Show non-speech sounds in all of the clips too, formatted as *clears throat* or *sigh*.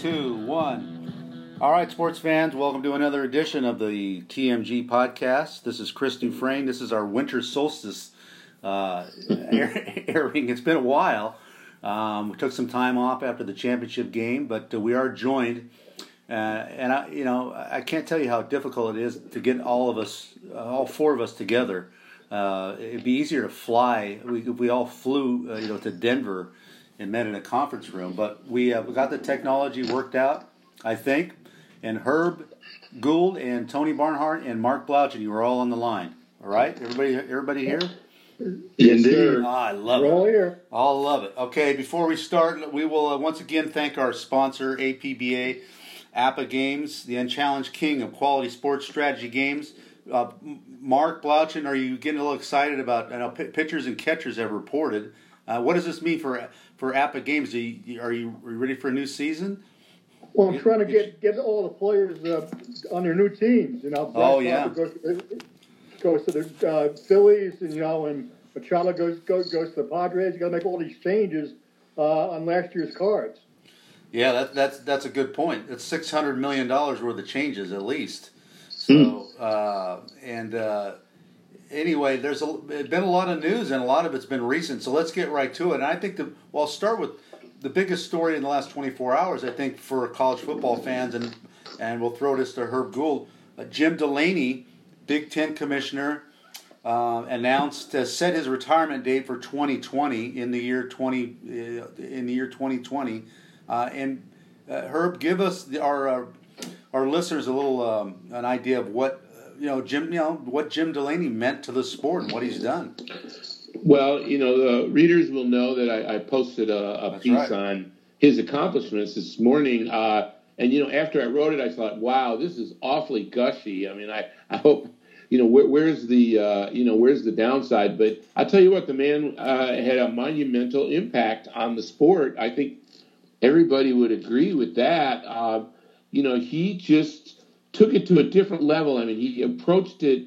Two, one. All right, sports fans, welcome to another edition of the TMG podcast. This is Chris Dufresne. This is our winter solstice uh, *laughs* airing. It's been a while. Um, we took some time off after the championship game, but uh, we are joined. Uh, and I, you know, I can't tell you how difficult it is to get all of us, uh, all four of us together. Uh, it'd be easier to fly. We, we all flew, uh, you know, to Denver and met in a conference room. But we uh, got the technology worked out, I think. And Herb Gould and Tony Barnhart and Mark Blaudschun, you were all on the line. All right, everybody, everybody here. Yes, sir. Ah, I love We're it. all here. I'll love it. Okay, before we start, we will uh, once again thank our sponsor, APBA, APA Games, the unchallenged king of quality sports strategy games. Uh, Mark Blaudschun, are you getting a little excited about? I know p- pitchers and catchers have reported. Uh, what does this mean for for APBA Games? Are you, are you are you ready for a new season? Well, I'm trying to get get all the players uh, on their new teams. You know, Oh, Brett yeah. Goes, goes to the uh, Phillies, and you know, and Machado goes goes goes to the Padres. You got to make all these changes uh, on last year's cards. Yeah, that, that's that's a good point. It's six hundred million dollars worth of changes at least. So uh, and uh, anyway, there's a, been a lot of news and a lot of it's been recent. So let's get right to it. And I think the well, I'll start with the biggest story in the last 24 hours. I think for college football fans, and and we'll throw this to Herb Gould. Uh, Jim Delaney, Big Ten commissioner, uh, announced uh, set his retirement date for 2020 in the year 20 uh, in the year 2020. Uh, and uh, Herb, give us the, our our listeners a little um, an idea of what you know Jim you know what Jim Delaney meant to the sport and what he's done. Well, you know, the readers will know that I, I posted a, a piece right. on his accomplishments this morning. Uh, and, you know, after I wrote it, I thought, wow, this is awfully gushy. I mean, I, I hope, you know, where, where's the, uh, you know, where's the downside? But I'll tell you what, the man uh, had a monumental impact on the sport. I think everybody would agree with that. Uh, you know, he just took it to a different level. I mean, he approached it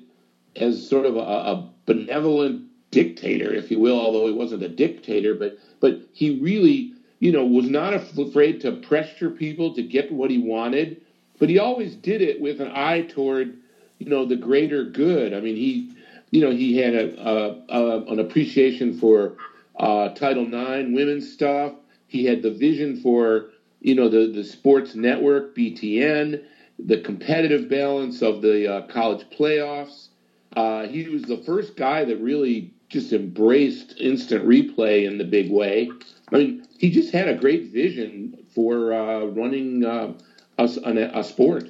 as sort of a, a benevolent dictator, if you will, although he wasn't a dictator, but but he really, you know, was not afraid to pressure people to get what he wanted. But he always did it with an eye toward, you know, the greater good. I mean, he, you know, he had a, a, a an appreciation for uh, Title IX women's stuff. He had the vision for, you know, the the sports network BTN, the competitive balance of the uh, college playoffs. Uh, he was the first guy that really just embraced instant replay in the big way. I mean, he just had a great vision for uh, running uh, a, a, sport.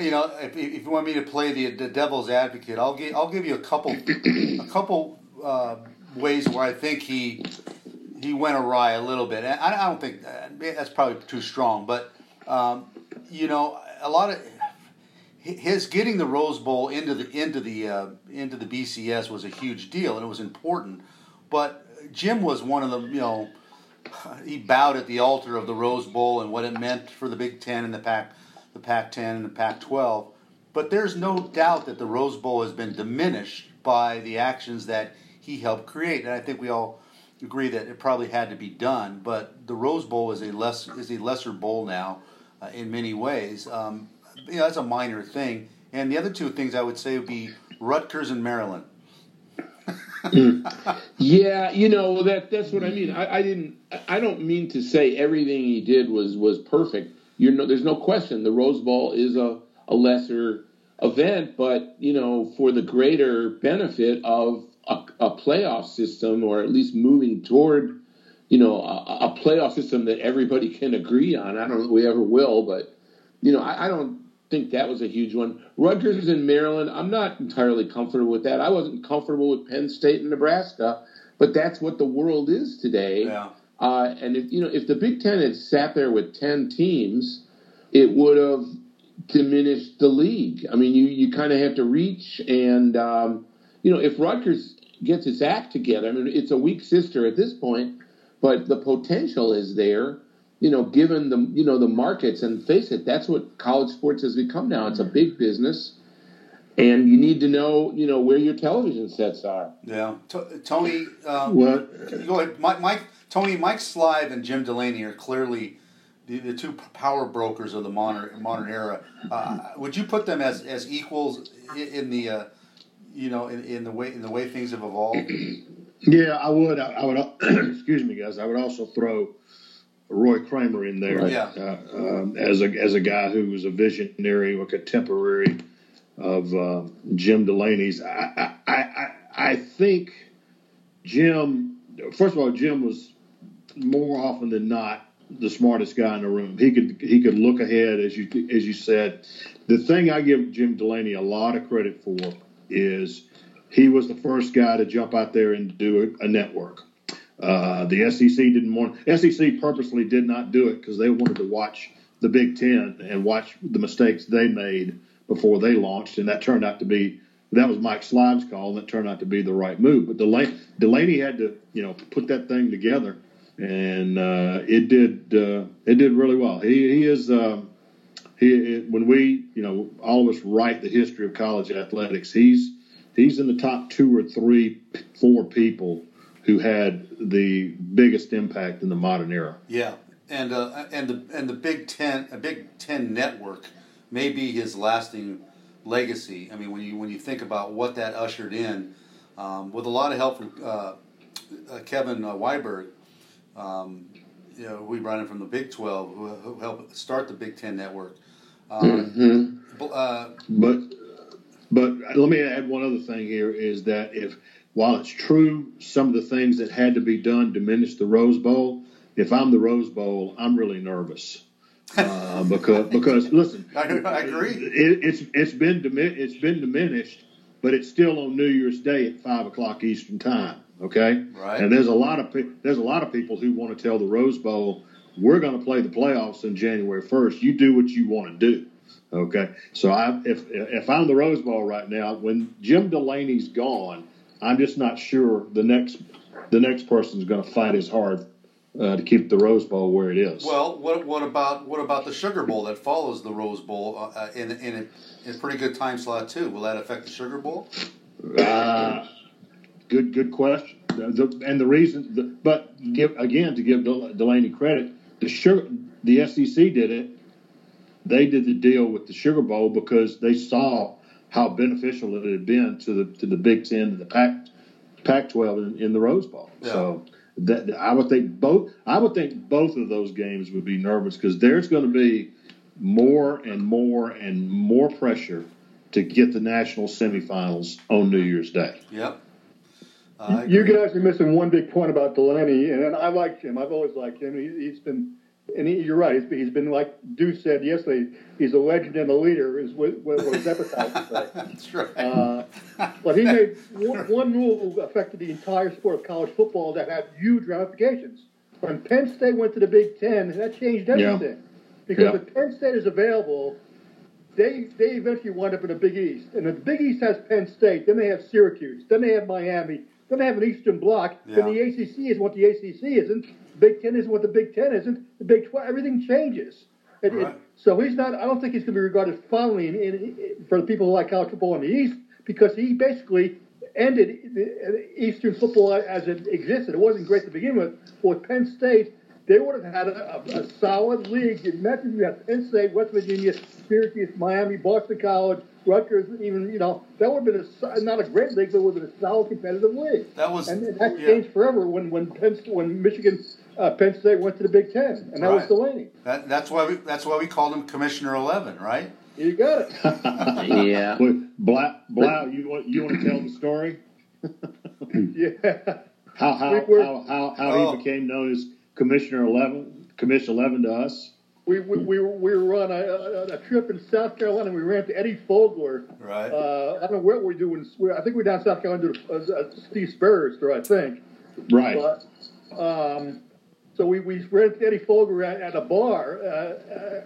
You know, if, if you want me to play the, the devil's advocate, I'll give I'll give you a couple a couple uh, ways where I think he he went awry a little bit. I, I don't think that, that's probably too strong, but um, you know, a lot of his getting the Rose Bowl into the into the uh, into the BCS was a huge deal, and it was important. But Jim was one of the you know he bowed at the altar of the Rose Bowl and what it meant for the Big Ten and the Pac the Pac-10 and the Pac-12. But there's no doubt that the Rose Bowl has been diminished by the actions that he helped create, and I think we all agree that it probably had to be done. But the Rose Bowl is a less is a lesser bowl now uh, in many ways. Um, you know, that's a minor thing. And the other two things I would say would be Rutgers and Maryland. Yeah, you know that that's what I mean. I, I didn't. I don't mean to say everything he did was was perfect. You're no, there's no question. The Rose Bowl is a, a lesser event, but you know, for the greater benefit of a, a playoff system, or at least moving toward, you know, a, a playoff system that everybody can agree on. I don't know if we ever will, but you know, I, I don't think that was a huge one. Rutgers in Maryland, I'm not entirely comfortable with that. I wasn't comfortable with Penn State and Nebraska, but that's what the world is today. Yeah. Uh, and if you know, if the Big Ten had sat there with ten teams, it would have diminished the league. I mean, you you kind of have to reach, and um, you know, if Rutgers gets its act together, I mean, it's a weak sister at this point, but the potential is there. You know, given the you know the markets, and face it, that's what college sports has become now. It's a big business, and you need to know you know where your television sets are. Yeah, T- Tony. Um, Well- go ahead, Mike, Mike. Tony, Mike Slive and Jim Delaney are clearly the, the two power brokers of the modern modern era. Uh, would you put them as, as equals in the uh, you know in, in the way in the way things have evolved? *clears throat* Yeah, I would. I, I would. *clears throat* excuse me, guys. I would also throw Roy Kramer in there. Yeah. Uh, um, as a as a guy who was a visionary a contemporary of uh, Jim Delaney's. I, I I I think Jim. First of all, Jim was more often than not the smartest guy in the room. He could he could look ahead, as you as you said. The thing I give Jim Delaney a lot of credit for is he was the first guy to jump out there and do a, a network. Uh, the SEC didn't want SEC purposely did not do it because they wanted to watch the Big Ten and watch the mistakes they made before they launched, and that turned out to be that was Mike Slive's call, and that turned out to be the right move. But Delaney, Delaney had to you know put that thing together, and uh, it did uh, it did really well. He, he is. Um, he, when we, you know, all of us write the history of college athletics, he's he's in the top two or three, four people who had the biggest impact in the modern era. Yeah, and uh, and the and the Big Ten, a Big Ten network, may be his lasting legacy. I mean, when you when you think about what that ushered in, um, with a lot of help from uh, uh, Kevin uh, Weiberg, um, you know, we brought in from the Big Twelve, who, who helped start the Big Ten network. Um, mm-hmm. but but let me add one other thing here is that if while it's true some of the things that had to be done diminished the Rose Bowl, if I'm the Rose Bowl, I'm really nervous. *laughs* Uh, because because listen, I, I agree. It, it's it's been dimi- it's been diminished, but it's still on New Year's Day at five o'clock Eastern time. Okay, right. And there's a lot of pe- there's a lot of people who want to tell the Rose Bowl we're going to play the playoffs in January first. You do what you want to do. Okay, so I, if if I'm the Rose Bowl right now, when Jim Delaney's gone, I'm just not sure the next the next person is going to fight as hard uh, to keep the Rose Bowl where it is. Well, what what about what about the Sugar Bowl that follows the Rose Bowl uh, uh in in a, in a pretty good time slot too? Will that affect the Sugar Bowl? Uh, good good question. The, and the reason, the, but give again to give Delaney credit, the sugar, the SEC did it they did the deal with the Sugar Bowl because they saw how beneficial it had been to the to the Big Ten and the Pac Pac-12 in, in the Rose Bowl. Yeah. So that I would think both I would think both of those games would be nervous because there's going to be more and more and more pressure to get the national semifinals on New Year's Day. Yep. Uh, you guys are missing one big point about Delaney, and I like him. I've always liked him. He, has been and he, you're right. He's, he's been like Deuce said yesterday. He's a legend and a leader. Is what, what his epitaph would say. That's right. Uh, but he made one, one rule that affected the entire sport of college football that had huge ramifications. When Penn State went to the Big Ten, that changed everything. Yeah. Because yeah. if Penn State is available, they they eventually wind up in the Big East. And if the Big East has Penn State, then they have Syracuse, then they have Miami, then they have an Eastern Bloc. Yeah. Then the ACC is what the ACC isn't. Big Ten isn't what the Big Ten isn't. The Big Twelve, everything changes. It, right. it, so he's not. I don't think he's going to be regarded fondly in, in, in, for the people who like college football in the East because he basically ended uh, Eastern football as it existed. It wasn't great to begin with. But with Penn State, they would have had a, a, a solid league. Imagine you have Penn State, West Virginia, Syracuse, Miami, Boston College, Rutgers, even you know that would have been a, not a great league, but it would have been a solid competitive league. That was and, and that yeah. changed forever when when Penn, when Michigan uh, Penn State went to the Big Ten, and that right. was Delaney. That, that's why we that's why we called him Commissioner Eleven, right? You got it. *laughs* yeah. Blau, Blau, you want you want to tell the story? *laughs* yeah. How how how how, how oh. he became known as Commissioner Eleven, Commissioner Eleven to us? We we, we, we were on a, a, trip in South Carolina. We ran to Eddie Fogler. Right. Uh, I don't know what we're doing. I think we're down South Carolina to uh, Steve Spurrier store, I think. Right. But, um, so we, we ran to Eddie Fogler at, at a bar, uh, uh,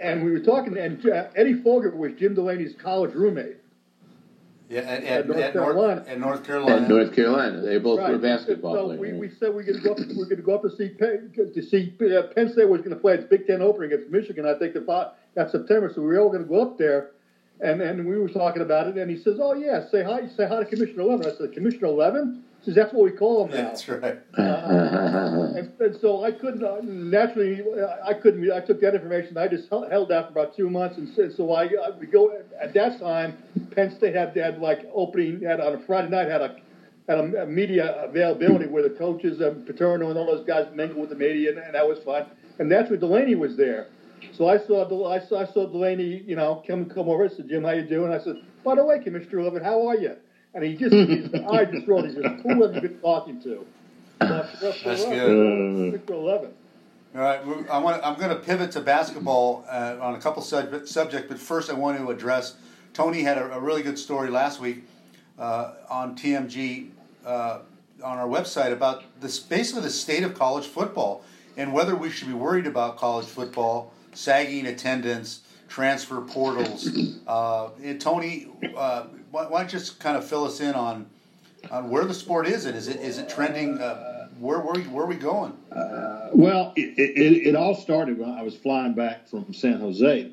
and we were talking, and uh, Eddie Fogler was Jim Delaney's college roommate. Yeah, at, at, North, at Carolina. North, at North Carolina. At North Carolina, they both right. were basketball so players. We, we said we are going to go up. We are going to go up to see Penn, to see uh, Penn State was going to play its Big Ten opener against Michigan. I think the that September. So we were all going to go up there, And and we were talking about it, and he says, "Oh yeah, say hi, say hi to Commissioner Levin." I said, "Commissioner Levin?" He "That's what we call them now." That's right. *laughs* Uh, and, and so I couldn't uh, naturally I couldn't I took that information I just held, held that for about two months and so- so I, I we go at that time Penn State had had like opening had on a Friday night had a had a, a media availability where the coaches and Paterno and all those guys mingled with the media and, and that was fun and that's where Delaney was there. So I saw Del- I saw, I saw Delaney you know come come over I said Jim how you doing? I said by the way Commissioner Levin how are you and he just his eyes just rolled he says who have you been talking to That's Commissioner good. Commissioner eleven. All right, I want. I'm going to pivot to basketball uh, on a couple sub- subjects, but first I want to address. Tony had a, a really good story last week uh, on TMG uh, on our website about this basically the state of college football and whether we should be worried about college football, sagging attendance, transfer portals. Uh, and Tony, uh, why, why don't you just kind of fill us in on on where the sport is? It is it is it trending? Uh, where where where are we going? Well, it, it, it all started when I was flying back from San Jose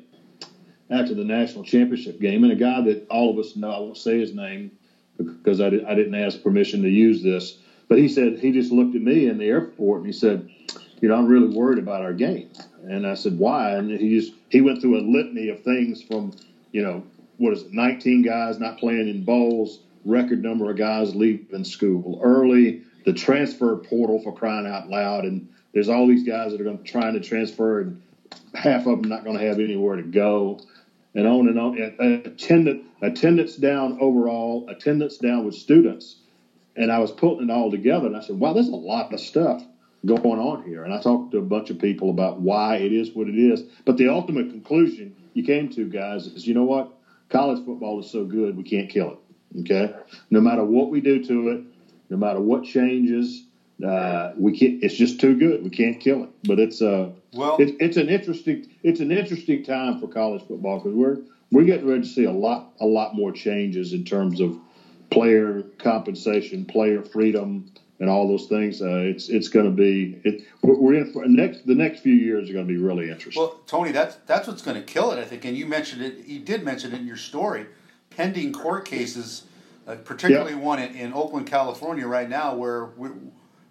after the national championship game, and a guy that all of us know, I won't say his name because I, did, I didn't ask permission to use this, but he said he just looked at me in the airport and he said, you know, I'm really worried about our game. And I said, why? And he just he went through a litany of things from, you know, what is it, 19 guys not playing in bowls, record number of guys leaving school early, the transfer portal for crying out loud, and there's all these guys that are going trying to transfer, and half of them not going to have anywhere to go, and on and on. Attendance attendance down overall, attendance down with students, and I was putting it all together, and I said, wow, there's a lot of stuff going on here. And I talked to a bunch of people about why it is what it is. But the ultimate conclusion you came to, guys, is you know what? College football is so good, we can't kill it. Okay? No matter what we do to it, no matter what changes, uh, we can't. It's just too good. We can't kill it. But it's uh, Well- it's it's an interesting it's an interesting time for college football because we're we're getting ready to see a lot a lot more changes in terms of player compensation, player freedom, and all those things. Uh, it's it's going to be it, we're in for next the next few years are going to be really interesting. Well, Tony, that's that's what's going to kill it, I think. And you mentioned it. You did mention it in your story. Pending court cases, uh, particularly Yep. one in, in Oakland, California, right now, where we,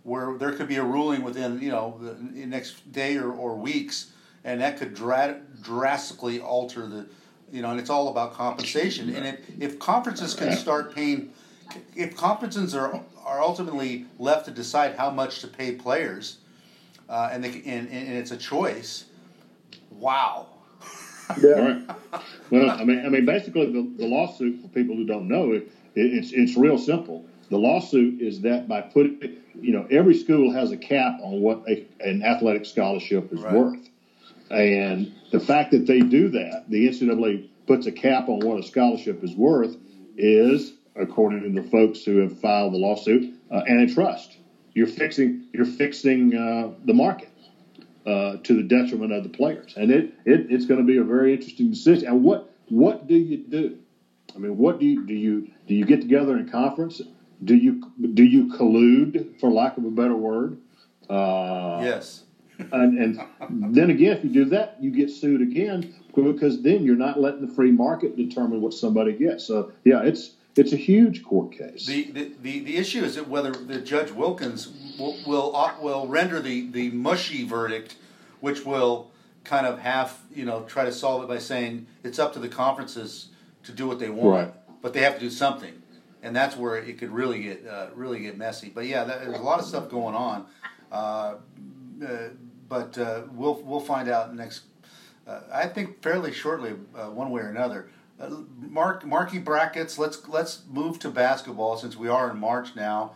where there could be a ruling within you know the next day or, or weeks, and that could dra- drastically alter the you know. And it's all about compensation. And if if conferences can start paying, if conferences are are ultimately left to decide how much to pay players, uh, and, they, and and it's a choice. Wow. All right. Well, I mean, I mean, basically, the, the lawsuit for people who don't know it, it, it's it's real simple. The lawsuit is that by putting, you know, every school has a cap on what a, an athletic scholarship is Right. worth, and the fact that they do that, the NCAA puts a cap on what a scholarship is worth, is according to the folks who have filed the lawsuit, uh, antitrust. You're fixing you're fixing uh, the market uh, to the detriment of the players. And it, it it's going to be a very interesting decision. And what what do you do? I mean, what do you do? You do you get together in conference? Do you do you collude, for lack of a better word? Uh, Yes. and, and then again, if you do that, you get sued again because then you're not letting the free market determine what somebody gets. So yeah, it's it's a huge court case. The, the, the, the issue is that whether the Judge Wilkins will will, uh, will render the, the mushy verdict, which will kind of half you know try to solve it by saying it's up to the conferences to do what they want, Right. but they have to do something, and that's where it could really get uh, really get messy. But yeah, that, there's a lot of stuff going on, uh, uh, but uh, we'll we'll find out next. Uh, I think fairly shortly, uh, one way or another. Uh, mark marquee brackets. Let's let's move to basketball since we are in March now.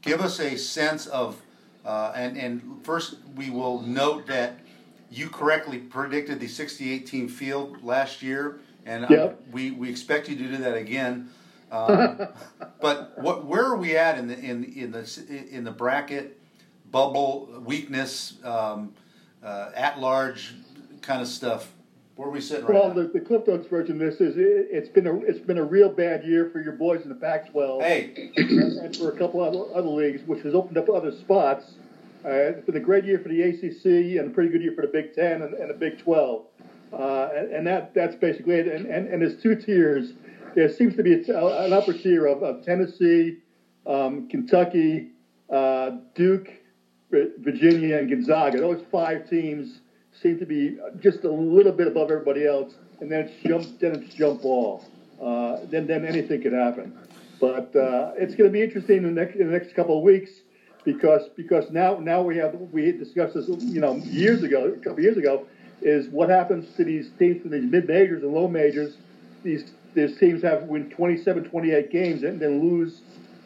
Give us a sense of, uh, and and first we will note that you correctly predicted the 68 team field last year, and uh, Yep. we we expect you to do that again. *laughs* Um, but what where are we at in the in in the in the bracket bubble weakness um, uh, at large kind of stuff? Where we right Well, now? the, the Cliff Notes version of this is it, it's been a it's been a real bad year for your boys in the Pac-12 Hey, and, for a couple other, other leagues, which has opened up other spots. Uh, it's been a great year for the ACC and a pretty good year for the Big Ten and, and the Big 12. uh, and, and, that that's basically it. And, and, and there's two tiers. There seems to be a, an upper tier of, of Tennessee, um, Kentucky, uh, Duke, Virginia, and Gonzaga. Those five teams seem to be just a little bit above everybody else, and then it's jump, then it's jump ball. Uh, then then anything could happen. But uh, it's going to be interesting in the next in the next couple of weeks because because now now we have we discussed this you know years ago a couple of years ago is what happens to these teams from these mid majors and low majors. These these teams have win 27, 28 games and then lose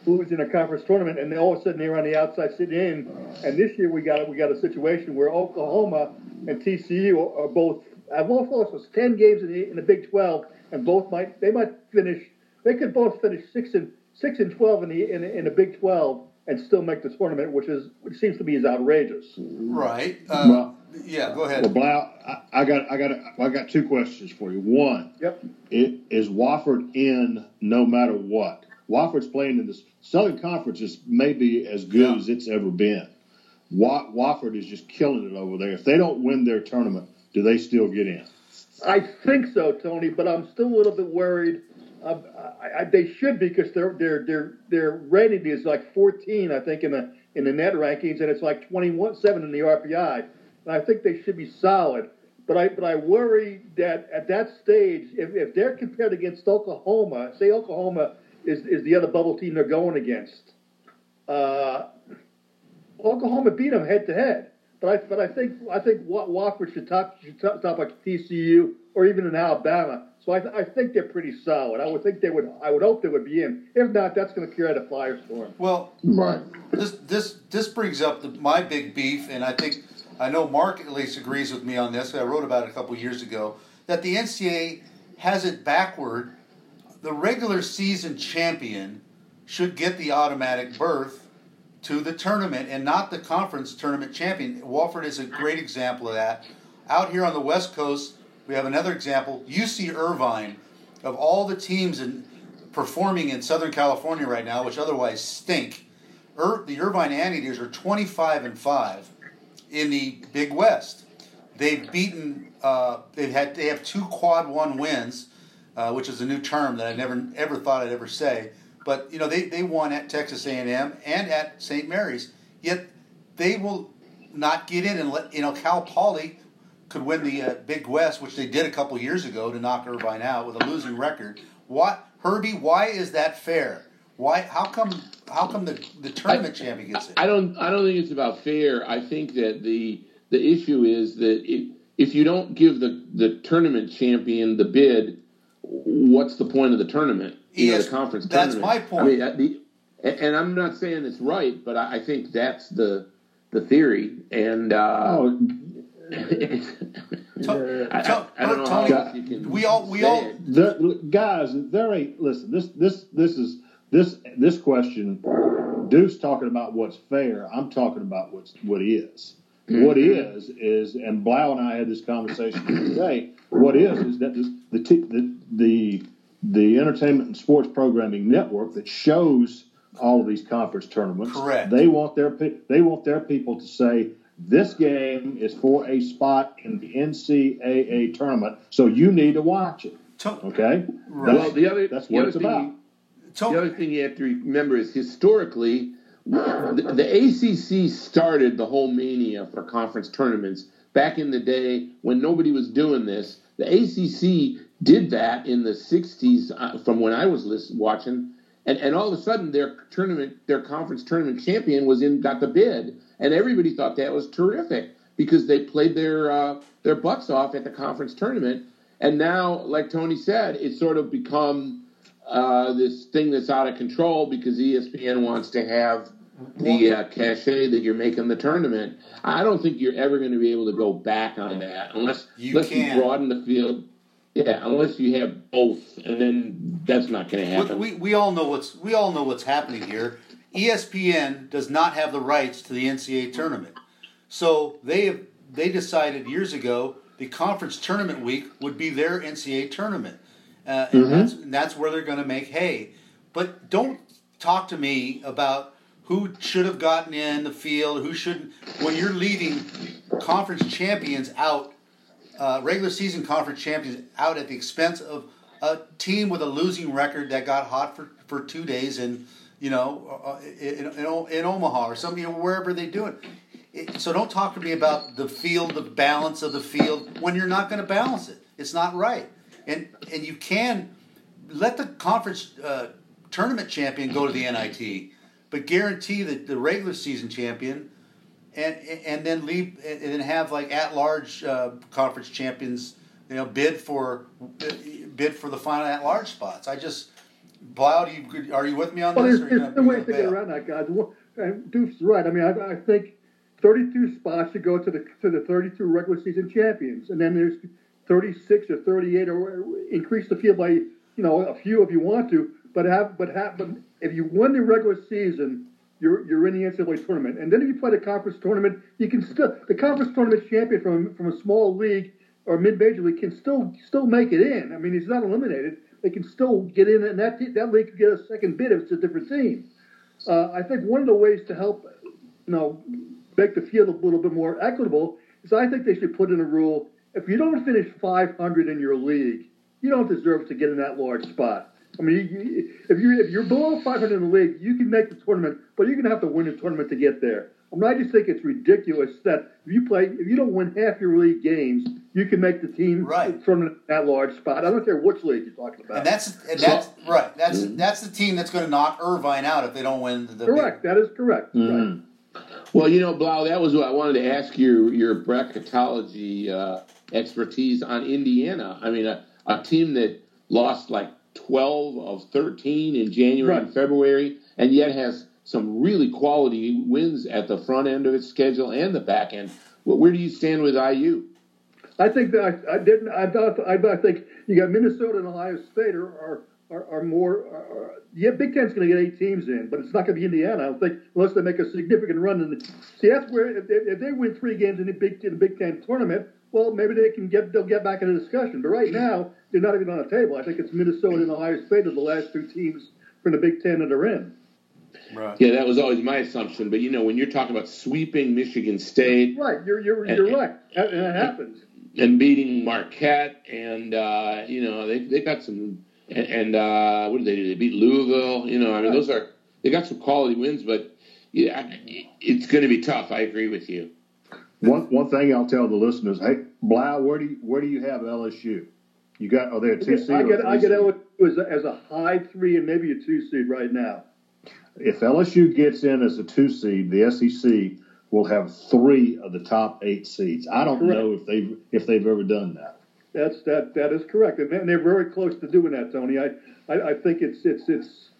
lose in a conference tournament, and then all of a sudden they're on the outside sitting in. And this year we got we got a situation where Oklahoma and TCU are, both have both lost ten games in the in the Big 12, and both might they might finish they could both finish six and six and 12 in the in, in the Big 12 and still make the tournament, which is which seems to me is outrageous. Right. Uh, well, yeah. Go ahead. Well, Blau, I, I, got I got I got two questions for you. One. Yep. It, is Wofford in no matter what? Wofford's playing in the Southern Conference is maybe as good yeah. as it's ever been. Wofford is just killing it over there. If they don't win their tournament, do they still get in? I think so, Tony, but I'm still a little bit worried uh, I, I, they should be because their their their their rating is like 14, I think, in the in the net rankings, and it's like 21 seven in the RPI. And I think they should be solid. But I but I worry that at that stage, if, if they're compared against Oklahoma, say Oklahoma is is the other bubble team they're going against. Uh, Oklahoma beat them head to head. But I but I think I think Wofford should top should top, top like TCU or even in Alabama so I, th- I think they're pretty solid. I would think they would. I would hope they would be in. If not, that's going to create a firestorm. Well, right. This this this brings up the, my big beef, and I think I know Mark at least agrees with me on this. I wrote about it a couple years ago that the NCAA has it backward. The regular season champion should get the automatic berth to the tournament, and not the conference tournament champion. Wofford is a great example of that. Out here on the West Coast we have another example. UC Irvine, of all the teams in, performing in Southern California right now, which otherwise stink, Ir, the Irvine Anteaters are 25 and 5 in the Big West. They've beaten, uh, they've had, they have two quad one wins, uh, which is a new term that I never ever thought I'd ever say. But you know, they, they won at Texas A&M and at St. Mary's. Yet they will not get in and let you know Cal Poly could win the uh, Big West, which they did a couple years ago to knock Irvine out with a losing record. What Herbie? Why is that fair? Why? How come? How come the, the tournament I, champion gets it? I don't. I don't think it's about fair. I think that the the issue is that if, if you don't give the the tournament champion the bid, what's the point of the tournament? You yes, know, the conference. That's tournament. my point. I mean, the, and I'm not saying it's right, but I, I think that's the the theory. And uh, oh, we all we all the, guys. There ain't listen. This this this is this this question. Deuce talking about what's fair. I'm talking about what's what is. Mm-hmm. What is is, and Blau and I had this conversation today. What is is that the the the the entertainment and sports programming network that shows all of these conference tournaments. Correct. They want their they want their people to say this game is for a spot in the NCAA tournament, so you need to watch it. Okay? Right. Well, the other, that's what it's thing, about. The other thing you have to remember is historically, the, the ACC started the whole mania for conference tournaments back in the day when nobody was doing this. The ACC did that in the 60s uh, from when I was list, watching. And, and all of a sudden, their tournament, their conference tournament champion was in, got the bid and everybody thought that was terrific because they played their uh, their butts off at the conference tournament. And now, like Tony said, it's sort of become uh, this thing that's out of control because ESPN wants to have the uh, cachet that you're making the tournament. I don't think you're ever going to be able to go back on that unless you unless can. you broaden the field. Yeah, unless you have both, and then that's not going to happen. We, we all know what's we all know what's happening here. ESPN does not have the rights to the NCAA tournament. So they have, they decided years ago the conference tournament week would be their NCAA tournament. Uh, and, mm-hmm. that's, and that's where they're going to make hay. But don't talk to me about who should have gotten in the field, who shouldn't. When you're leaving conference champions out, uh, uh, regular season conference champions out at the expense of a team with a losing record that got hot for, for two days in you know uh, in, in, in Omaha or some you know wherever they do it. it. So don't talk to me about the field, the balance of the field when you're not going to balance it. It's not right, and and you can let the conference uh, tournament champion go to the NIT, but guarantee that the regular season champion and and then leave and then have like at large uh, conference champions, you know, bid for bid for the final at large spots. I just, Blau, you are you with me on well, this? There's, there's no way to get around that, guys. Duke's right. I mean, I, I think 32 spots should go to the to the 32 regular season champions, and then there's 36 or 38, or increase the field by you know a few if you want to. But have but have but if you win the regular season you're you're in the NCAA tournament. And then if you play the conference tournament, you can still the conference tournament champion from from a small league or mid major league can still still make it in. I mean, he's not eliminated. They can still get in, and that that league can get a second bid if it's a different team. Uh, I think one of the ways to help, you know, make the field a little bit more equitable is I think they should put in a rule: if you don't finish 500 in your league, you don't deserve to get in that large spot. I mean, if you if you're below 500 in the league, you can make the tournament, but you're going to have to win the tournament to get there. I mean, I just think it's ridiculous that if you play, if you don't win half your league games, you can make the team right. from that large spot. I don't care which league you're talking about. And that's and that's so, right. That's mm-hmm. that's the team that's going to knock Irvine out if they don't win the. Correct. Big. That is correct. Mm-hmm. Right. Well, you know, Blau, that was what I wanted to ask your your bracketology uh, expertise on Indiana. I mean, a, a team that lost like 12 of 13 in January right. and February, and yet has some really quality wins at the front end of its schedule and the back end. Where do you stand with IU? I think that I, I didn't. I thought. I, I think you got Minnesota and Ohio State are are, are, are more. Are, yeah, Big Ten's going to get eight teams in, but it's not going to be Indiana. I don't think unless they make a significant run. In the, see, that's where if they, if they win three games in the Big in the Big Ten tournament, well, maybe they can get they'll get back in the discussion. But right now, they're not even on the table. I think it's Minnesota and Ohio State are the last two teams from the Big Ten that are in. Right. Yeah, that was always my assumption. But you know, when you're talking about sweeping Michigan State, right? You're you're, you're and, right. That, that happens. And beating Marquette, and uh, you know they they got some. And, and uh, what did they do? They beat Louisville. You know, I mean, right. those are they got some quality wins, but yeah, it's going to be tough. I agree with you. One one thing I'll tell the listeners: Hey, Blau, where do you, where do you have LSU? You got? Are they a two seed? I get I get LSU as a, as a high three and maybe a two seed right now. If LSU gets in as a two seed, the SEC will have three of the top eight seeds. I don't correct. know if they've if they've ever done that. That's that that is correct, and they're very close to doing that, Tony. I I, I think it's it's it's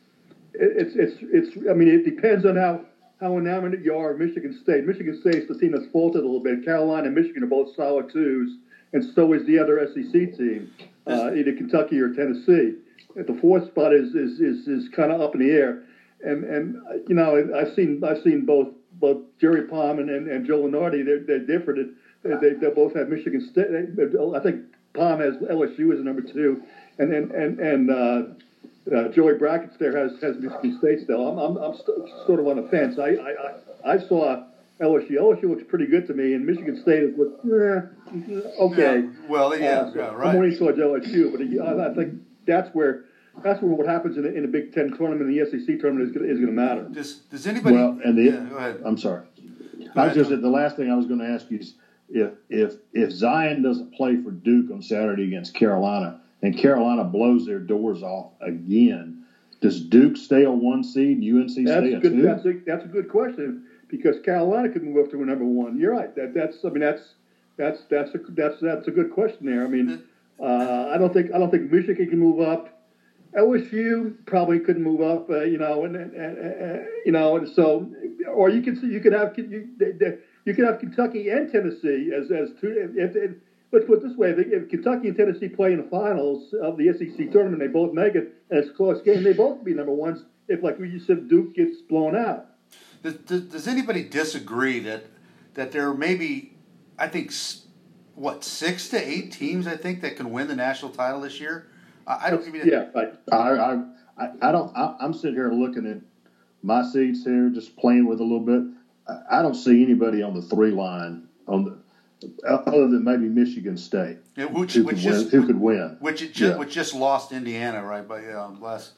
it's it's it's. I mean, it depends on how how enamored you are of Michigan State. Michigan State's the team that's faltered a little bit. Carolina and Michigan are both solid twos, and so is the other SEC team, uh, either Kentucky or Tennessee. The fourth spot is is is, is kind of up in the air, and and you know I've seen I've seen both both Jerry Palm and, and, and Joe Lunardi. They're they're different. They, they, they both have Michigan State. I think Palm has LSU as number two, and and and and. Uh, uh, Joey Brackets there has has Michigan State still. I'm I'm, I'm st- sort of on the fence. I I, I saw LSU. LSU looks pretty good to me, and Michigan State is look eh, okay. Yeah, well, yeah, uh, so yeah, right. I'm only towards LSU, but I, I think that's where that's where what happens in, in a Big Ten tournament, the SEC tournament is, is going to matter. Does Does anybody? Well, and the, yeah, go ahead. I'm sorry. Go I was just the last thing I was going to ask you is if if if Zion doesn't play for Duke on Saturday against Carolina and Carolina blows their doors off again, does Duke stay a one seed? UNC stay a good, two? That's a, that's a good question because Carolina could move up to a number one. You're right. That that's I mean that's that's that's a that's that's a good question there. I mean, uh, I don't think I don't think Michigan can move up. LSU probably couldn't move up, uh, you know, and, and, and, you know, and so, or you could see you could have you, you could have Kentucky and Tennessee as as two. If, if, let's put it this way: if Kentucky and Tennessee play in the finals of the SEC tournament, they both make it, and it's a close game. They both be number ones. If, like you said, Duke gets blown out. Does, does, does anybody disagree that that there are maybe, I think, what six to eight teams I think that can win the national title this year? I, I don't. Mean, yeah, I, I, I, I don't. I, I'm sitting here looking at my seats here, just playing with a little bit. I don't see anybody on the three line on the other than maybe Michigan State, Yeah, which, who which could just win. Who could win? which it just Yeah. which just lost Indiana right by um, last.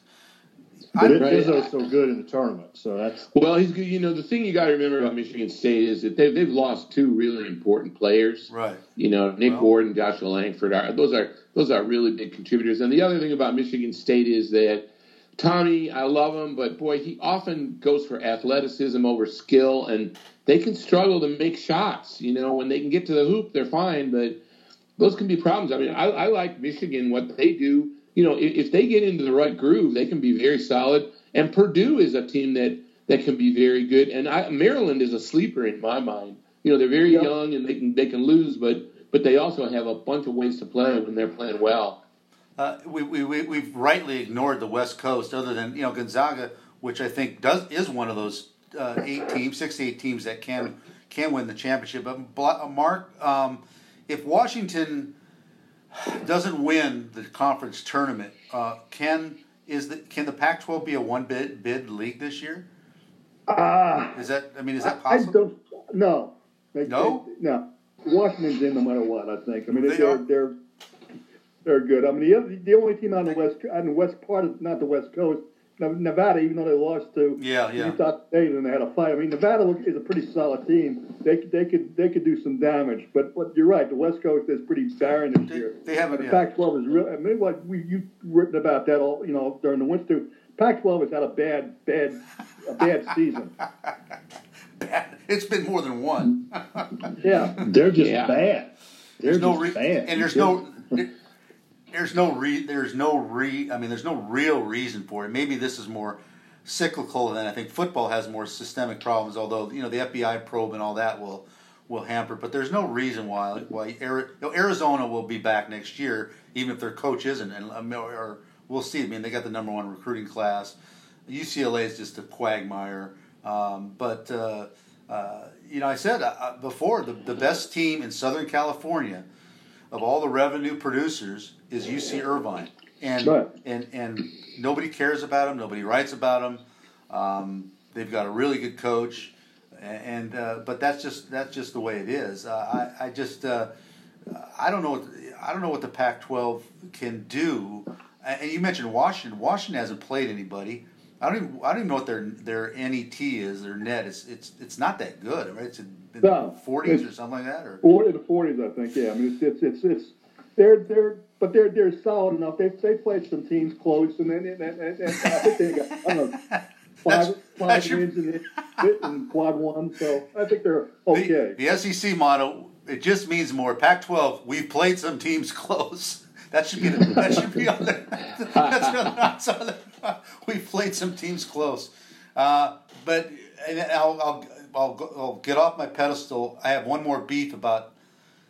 But it, Right. Izzo's so good in the tournament, so that's Well, he's good. You know, the thing you got to remember about Michigan State is that they've, they've lost two really important players. Right. You know, Nick Well- Ward and Joshua Langford are those are those are really big contributors. And the other thing about Michigan State is that Tommy, I love him, but boy, he often goes for athleticism over skill, and they can struggle to make shots. You know, when they can get to the hoop, they're fine, but those can be problems. I mean, I, I like Michigan what they do. You know, if, if they get into the right groove, they can be very solid. And Purdue is a team that that can be very good. And I, Maryland is a sleeper in my mind. You know, they're very Yep. young and they can they can lose, but but they also have a bunch of ways to play when they're playing well. Uh, we, we, we, we've rightly ignored the West Coast, other than you know Gonzaga, which I think does is one of those uh, eight teams, six to eight teams that can can win the championship. But uh, Mark, um, if Washington doesn't win the conference tournament, uh, can is the can the Pac-12 be a one bid bid league this year? Ah, Is that I mean is that I possible? don't. No. They, No? they- no. Washington's in no matter what. I think. I mean, They are. They're. They're good. I mean, the other, the only team on the west on the west part of not the west coast, Nevada, even though they lost to Yeah, yeah. Utah State and they had a fight. I mean, Nevada is a pretty solid team. They could- they could they could do some damage. But but you're right. The West Coast is pretty barren this They- year. they haven't- The yeah. Pac-12 is real. I mean, what we you written about that all you know during the winter. Pac-12 has had a bad bad a bad *laughs* season. bad. It's been more than one. Yeah. they're just Yeah. bad. They're There's no re- bad. and there's no there- there's no re there's no re I mean there's no real reason for it. Maybe this is more cyclical than I think football has more systemic problems. Although you know the FBI probe and all that will will hamper, but there's no reason why why Arizona will be back next year, even if their coach isn't, and um, or we'll see. I mean they got the number one recruiting class. UCLA is just a quagmire, um, but. Uh, uh, you know, I said uh, uh, before the, the best team in Southern California of all the revenue producers is UC Irvine, and Right. and and nobody cares about them. Nobody writes about them. Um, they've got a really good coach, and uh, but that's just that's just the way it is. Uh, I I just uh, I don't know what I don't know what the Pac-12 can do. And you mentioned Washington. Washington hasn't played anybody. I don't even I don't even know what their their NET is. Their net it's it's it's not that good, right? It's in the forties or something like that, or Forty to forties, I think. Yeah, I mean, it's it's it's, it's they're they're but they're they're solid enough. They they played some teams close, and then and, and, and, and I think they got I don't know *laughs* That's- five that's five your- wins in, the- in quad one. So I think they're okay. The, the SEC motto it just means more. Pac-12, we've played some teams close. *laughs* That should be the, that should be on the *laughs* that's on the outside of the- We've played some teams close, uh, but and I'll, I'll I'll go- I'll get off my pedestal. I have one more beef about,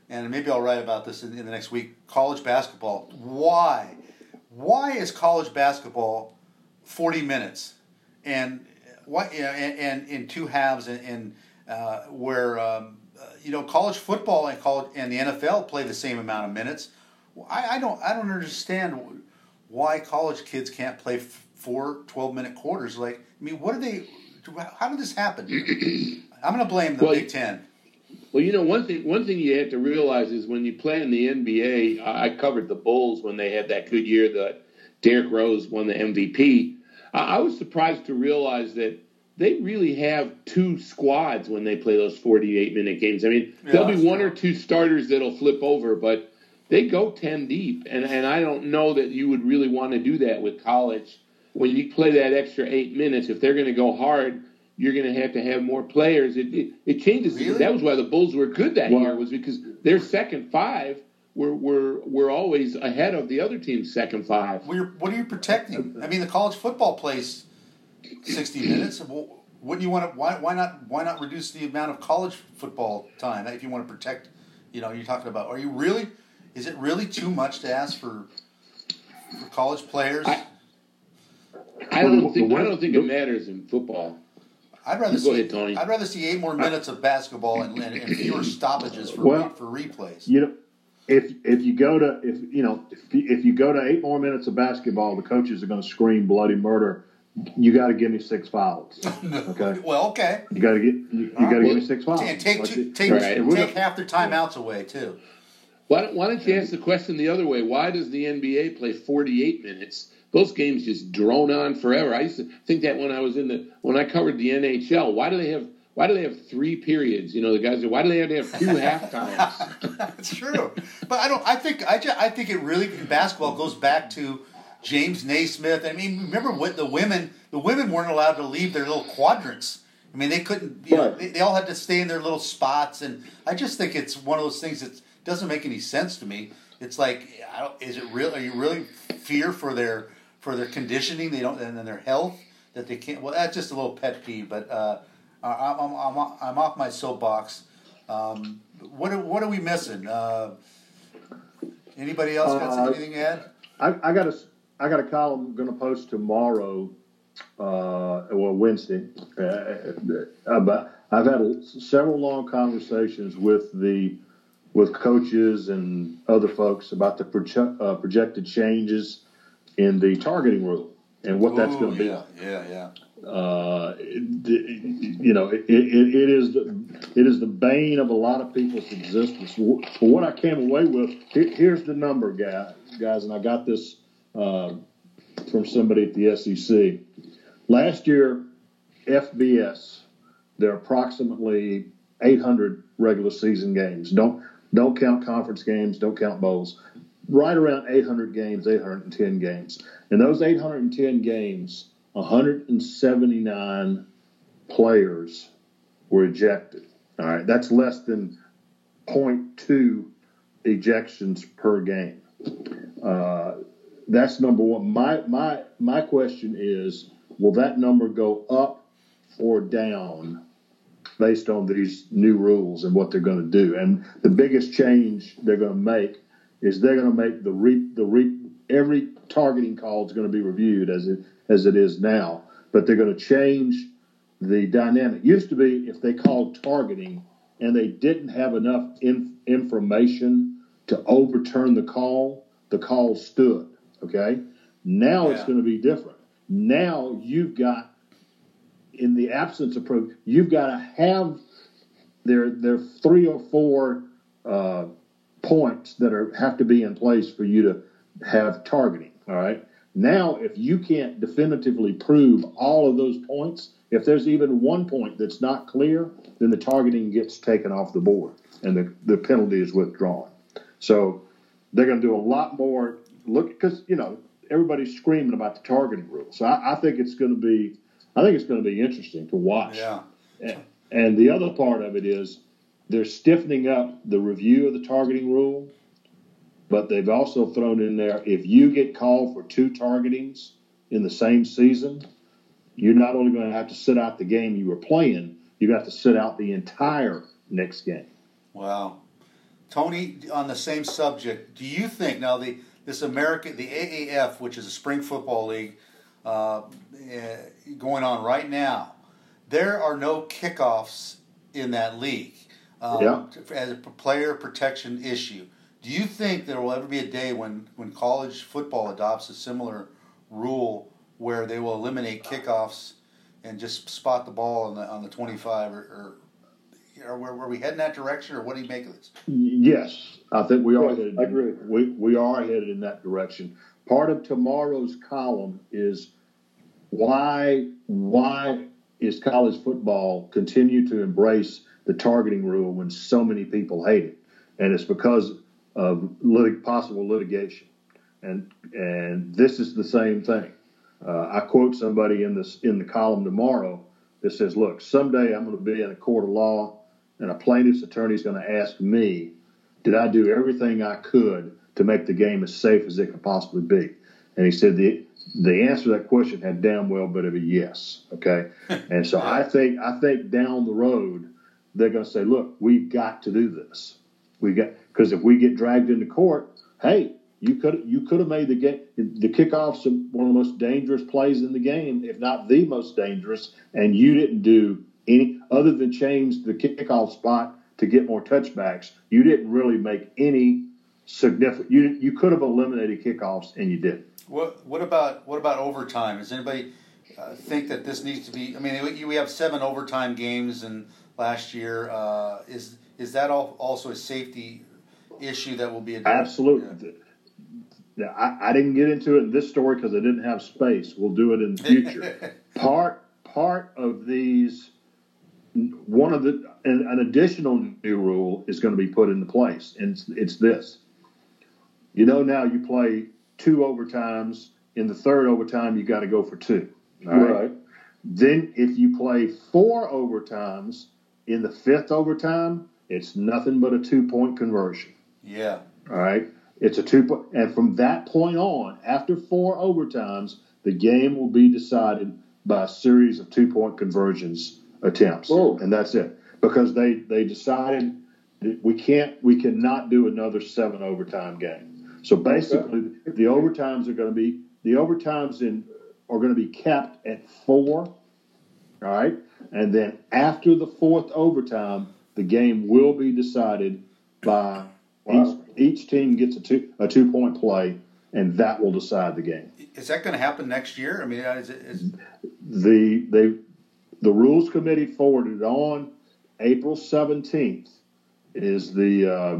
and maybe I'll write about this in, in the next week. College basketball. Why? Why is college basketball forty minutes? and what you know, and, in two halves and, and uh, where um, uh, you know college football and college and the NFL play the same amount of minutes. I, I don't I don't understand why college kids can't play f- four 12 minute quarters. Like I mean, what do they? How did this happen? *clears throat* I'm going to blame the Well, Big Ten. Well, you know one thing. One thing you have to realize is when you play in the NBA. I covered the Bulls when they had that good year that Derrick Rose won the MVP. I I was surprised to realize that they really have two squads when they play those 48 minute games. I mean, Yeah, there'll be one true. or two starters that'll flip over, but they go 10 deep. And, and I don't know that you would really want to do that with college. When you play that extra eight minutes, if they're going to go hard, you're going to have to have more players. It, it, it changes. Really? That was why the Bulls were good that Well- year, was because their second five were, were, were always ahead of the other team's second five. What are, what are you protecting? I mean, the college football plays 60 minutes. Wouldn't you want to? Why, why not? Why not reduce the amount of college football time if you want to protect? You know, you're talking about. Are you really? Is it really too much to ask for for college players? I- I don't think I don't think it matters in football. I'd rather Go see. ahead, Tony. I'd rather see eight more minutes of basketball and, and, and fewer *laughs* stoppages for Well- for replays. You know, if if you go to if you know if you, if you go to eight more minutes of basketball, the coaches are going to scream bloody murder you got to give me six fouls. *laughs* Okay. well, okay. You got to get you, you got to give me six fouls. And take Like, two, take, Right. take half their timeouts away too. Why don't, why don't you ask the question the other way? Why does the NBA play 48 minutes? Those games just drone on forever. I used to think that when I was in the when I covered the NHL. Why do they have why do they have three periods? You know, the guys. Why do they have to have two *laughs* half times? That's true, but I don't. I think I, just, I think it really basketball goes back to James Naismith. I mean, remember what the women the women weren't allowed to leave their little quadrants. I mean, they couldn't. You know, they, they all had to stay in their little spots, and I just think it's one of those things that doesn't make any sense to me. It's like, I don't, is it real? Are you really fear for their for their conditioning? They don't, and then their health that they can't. Well, that's just a little pet peeve, but. Uh, I'm, I'm, I'm, I'm off my soapbox. Um, what are, what are we missing? Uh, anybody else got Uh, anything to add? I, I got a I got a column going to post tomorrow, uh, well Wednesday. Uh, about I've had several long conversations with the with coaches and other folks about the proje- uh, projected changes in the targeting rule and what that's going to be. Yeah, yeah, yeah. uh, it- you know, it, it, is the, it is the bane of a lot of people's existence. But what I came away with, here, here's the number, guy, guys, and I got this uh, from somebody at the SEC. Last year, FBS, there are approximately 800 regular season games. Don't don't count conference games, don't count bowls. Right around 800 games, 810 games. In those 810 games, 179 players were ejected. All right, that's less than 0.2 ejections per game. Uh, that's number one. My my my question is, will that number go up or down based on these new rules and what they're going to do? And the biggest change they're going to make is they're going to make the re, the re, every targeting call is going to be reviewed as it as it is now, but they're going to change the dynamic. Used to be if they called targeting and they didn't have enough in, information to overturn the call, the call stood. Okay, now it's going to be different. Now you've got, in the absence of proof, you've got to have there there three or four uh, points that are have to be in place for you to have targeting. All right. Now, if you can't definitively prove all of those points, if there's even one point that's not clear, then the targeting gets taken off the board and the, the penalty is withdrawn. So they're going to do a lot more look because you know everybody's screaming about the targeting rule. So I, I think it's going to be, I think it's going to be interesting to watch. Yeah. And the other part of it is they're stiffening up the review of the targeting rule, but they've also thrown in there if you get called for two targetings in the same season, you're not only going to have to sit out the game you were playing, you got to sit out the entire next game. Wow. Tony, on the same subject, do you think now the this American the AAF, which is a spring football league, uh, eh, going on right now, there are no kickoffs in that league um, Yeah. as a player protection issue. Do you think there will ever be a day when, when college football adopts a similar rule where they will eliminate kickoffs and just spot the ball on the on the twenty five or, or are we, are we heading that direction, or what do you make of this? Yes, I think we are Yes, headed. I agree. We we are headed in that direction. Part of tomorrow's column is why why is college football continue to embrace the targeting rule when so many people hate it, and it's because of lit- possible litigation, and and this is the same thing. Uh, I quote somebody in this in the column tomorrow that says, "Look, someday I'm going to be in a court of law, and a plaintiff's attorney is going to ask me, did I do everything I could to make the game as safe as it could possibly be?" And he said the the answer to that question had damn well better be yes. Okay, *laughs* and so I think I think down the road they're going to say, "Look, we've got to do this. We got because if we get dragged into court, hey." You could you could have made the game the kickoffs one of the most dangerous plays in the game, if not the most dangerous, and you didn't do any other than change the kickoff spot to get more touchbacks. You didn't really make any significant. You you could have eliminated kickoffs and you didn't. What what about what about overtime? Does anybody uh, think that this needs to be? I mean, we, we have seven overtime games, and last year uh, is is that all, also a safety issue that will be addressed? Absolutely. Yeah. I, I didn't get into it in this story because I didn't have space. We'll do it in the future. *laughs* part part of these, one of the an, an, additional new rule is going to be put into place, and it's, it's this. You know, now you play two overtimes. In the third overtime, you got to go for two. Right? right. Then, if you play four overtimes in the fifth overtime, it's nothing but a two point conversion. Yeah. All right. It's a two point, and from that point on, after four overtimes, the game will be decided by a series of two point conversions attempts, oh. and that's it. Because they they decided we can't we cannot do another seven overtime game. So basically, okay. the overtimes are going to be the overtimes in are going to be capped at four. All right, and then after the fourth overtime, the game will be decided by wow. each, each team gets a two a two point play, and that will decide the game. Is that going to happen next year? I mean, is, it, is... the they the rules committee forwarded on April seventeenth is the uh,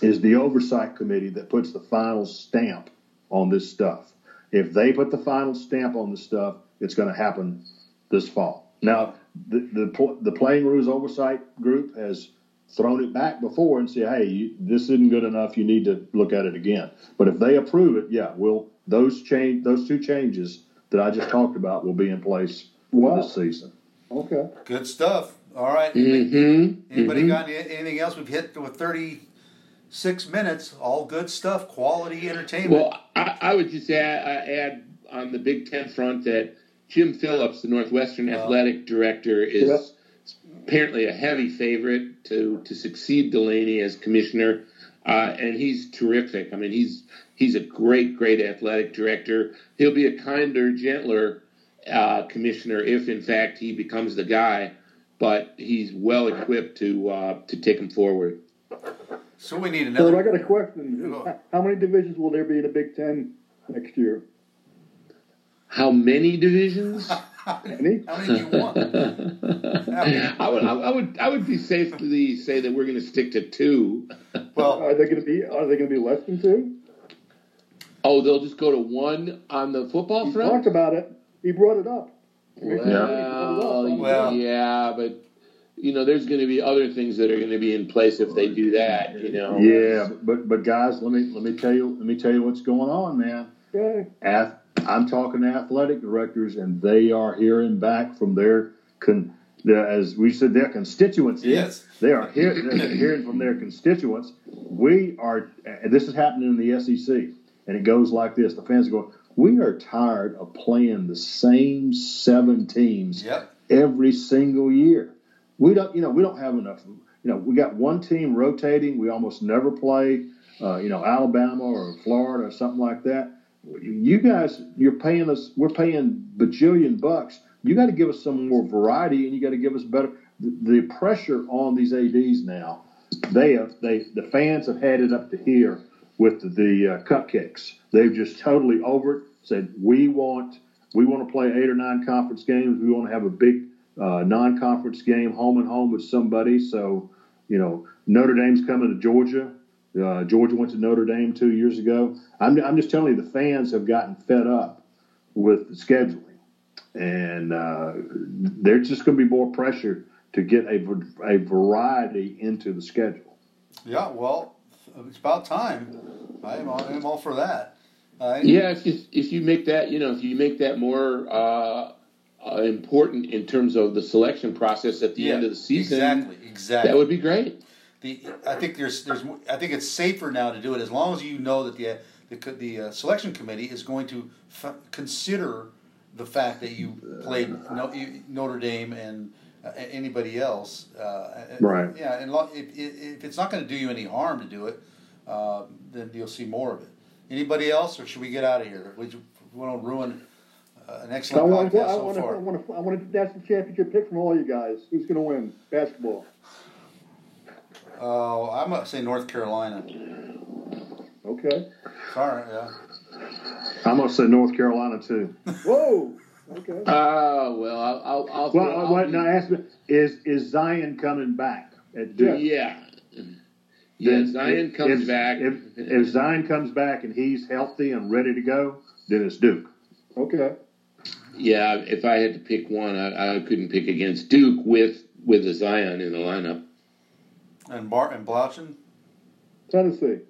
is the oversight committee that puts the final stamp on this stuff. If they put the final stamp on the stuff, it's going to happen this fall. Now, the, the, the playing rules oversight group has thrown it back before and said, hey, you, this isn't good enough. You need to look at it again. But if they approve it, yeah, we'll those change those two changes that I just talked about will be in place wow. this season. Okay. Good stuff. All right. Mm-hmm. Anybody mm-hmm. got anything else? We've hit with thirty six minutes. All good stuff. Quality entertainment. Well, I, I would just add, add on the Big Ten front that Jim Phillips, the Northwestern athletic director, is yep. apparently a heavy favorite to to succeed Delany as commissioner, uh, and he's terrific. I mean, he's he's a great, great athletic director. He'll be a kinder, gentler uh, commissioner if, in fact, he becomes the guy. But he's well equipped to uh, to take him forward. So we need another. So I got a question. How many divisions will there be in the Big Ten next year? How many divisions? *laughs* Any? How many do you want? *laughs* I would, I would, I would be safely say that we're going to stick to two. Well, are they going to be? Are they going to be less than two? Oh, they'll just go to one on the football he front. Talked about it. He brought it up. Well, well, yeah, but you know, there's going to be other things that are going to be in place if they do that. You know. Yeah, but but guys, let me let me tell you let me tell you what's going on, man. Okay. Ath- I'm talking to athletic directors, and they are hearing back from their con- as we said, their constituents. Yes, they are hear- hearing from their constituents. We are. This is happening in the SEC, and it goes like this: the fans are going, "We are tired of playing the same seven teams yep. every single year. We don't, you know, we don't have enough. You know, we got one team rotating. We almost never play, uh, you know, Alabama or Florida or something like that." You guys, you're paying us, we're paying bajillion bucks. You got to give us some more variety, and you got to give us better. The, pressure on these ads now, they have, they the fans have had it up to here with the, the uh, cupcakes. They've just totally over it. Said we want we want to play eight or nine conference games. We want to have a big uh, non-conference game, home and home with somebody. So you know Notre Dame's coming to Georgia. Uh, Georgia went to Notre Dame two years ago. I'm, I'm just telling you, the fans have gotten fed up with the scheduling, and uh, there's just going to be more pressure to get a, a variety into the schedule. Yeah, well, it's about time. I am all, I am all for that. yeah, if you, if you make that, you know, if you make that more uh, uh, important in terms of the selection process at the yeah, end of the season, exactly, exactly, that would be great the I think there's there's I think it's safer now to do it as long as you know that the the, the uh, selection committee is going to f- consider the fact that you played no, Notre Dame and uh, anybody else. Uh, right. Yeah, and if, if it's not going to do you any harm to do it, uh, then you'll see more of it. Anybody else, or should we get out of here? We, we to ruin uh, an excellent I want, podcast I want, so far. I want to I want to national championship pick from all you guys. Who's going to win basketball? Oh, I'm gonna say North Carolina. Okay. Sorry, yeah. I'm gonna say North Carolina too. Whoa! *laughs* Okay. Oh well, I'll. I'll, I'll Well, I'll what? Now, ask me: Is is Zion coming back at Duke? Yeah. Yeah, Then Zion if- comes if- back. If, if Zion comes back and he's healthy and ready to go, then it's Duke. Okay. yeah, if I had to pick one, I, I couldn't pick against Duke with with a Zion in the lineup. And Bart and Blaudschun. Tennessee.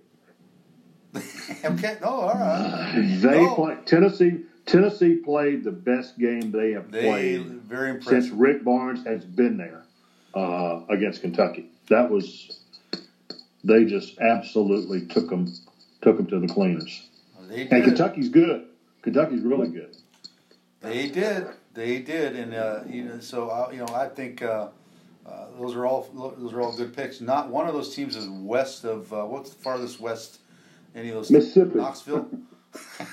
*laughs* okay. No, all right. *sighs* They No. play Tennessee. Tennessee played the best game they have They played very since. Rick Barnes has been there uh, against Kentucky. That was they just absolutely took them took them to the cleaners. They And. Kentucky's good. Kentucky's really good. They did. They did, and uh, you know, so I, you know, I think uh, uh, those are all those are all good picks. Not one of those teams is west of uh, what's the farthest west? Any of those? Mississippi. Knoxville. *laughs*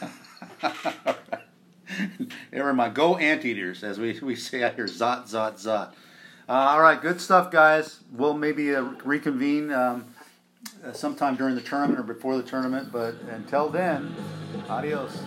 Never mind. Go anteaters, as we, we say out here. Zot, zot, zot. Uh, all right, good stuff, guys. We'll maybe uh, reconvene um, sometime during the tournament or before the tournament, but until then, adios.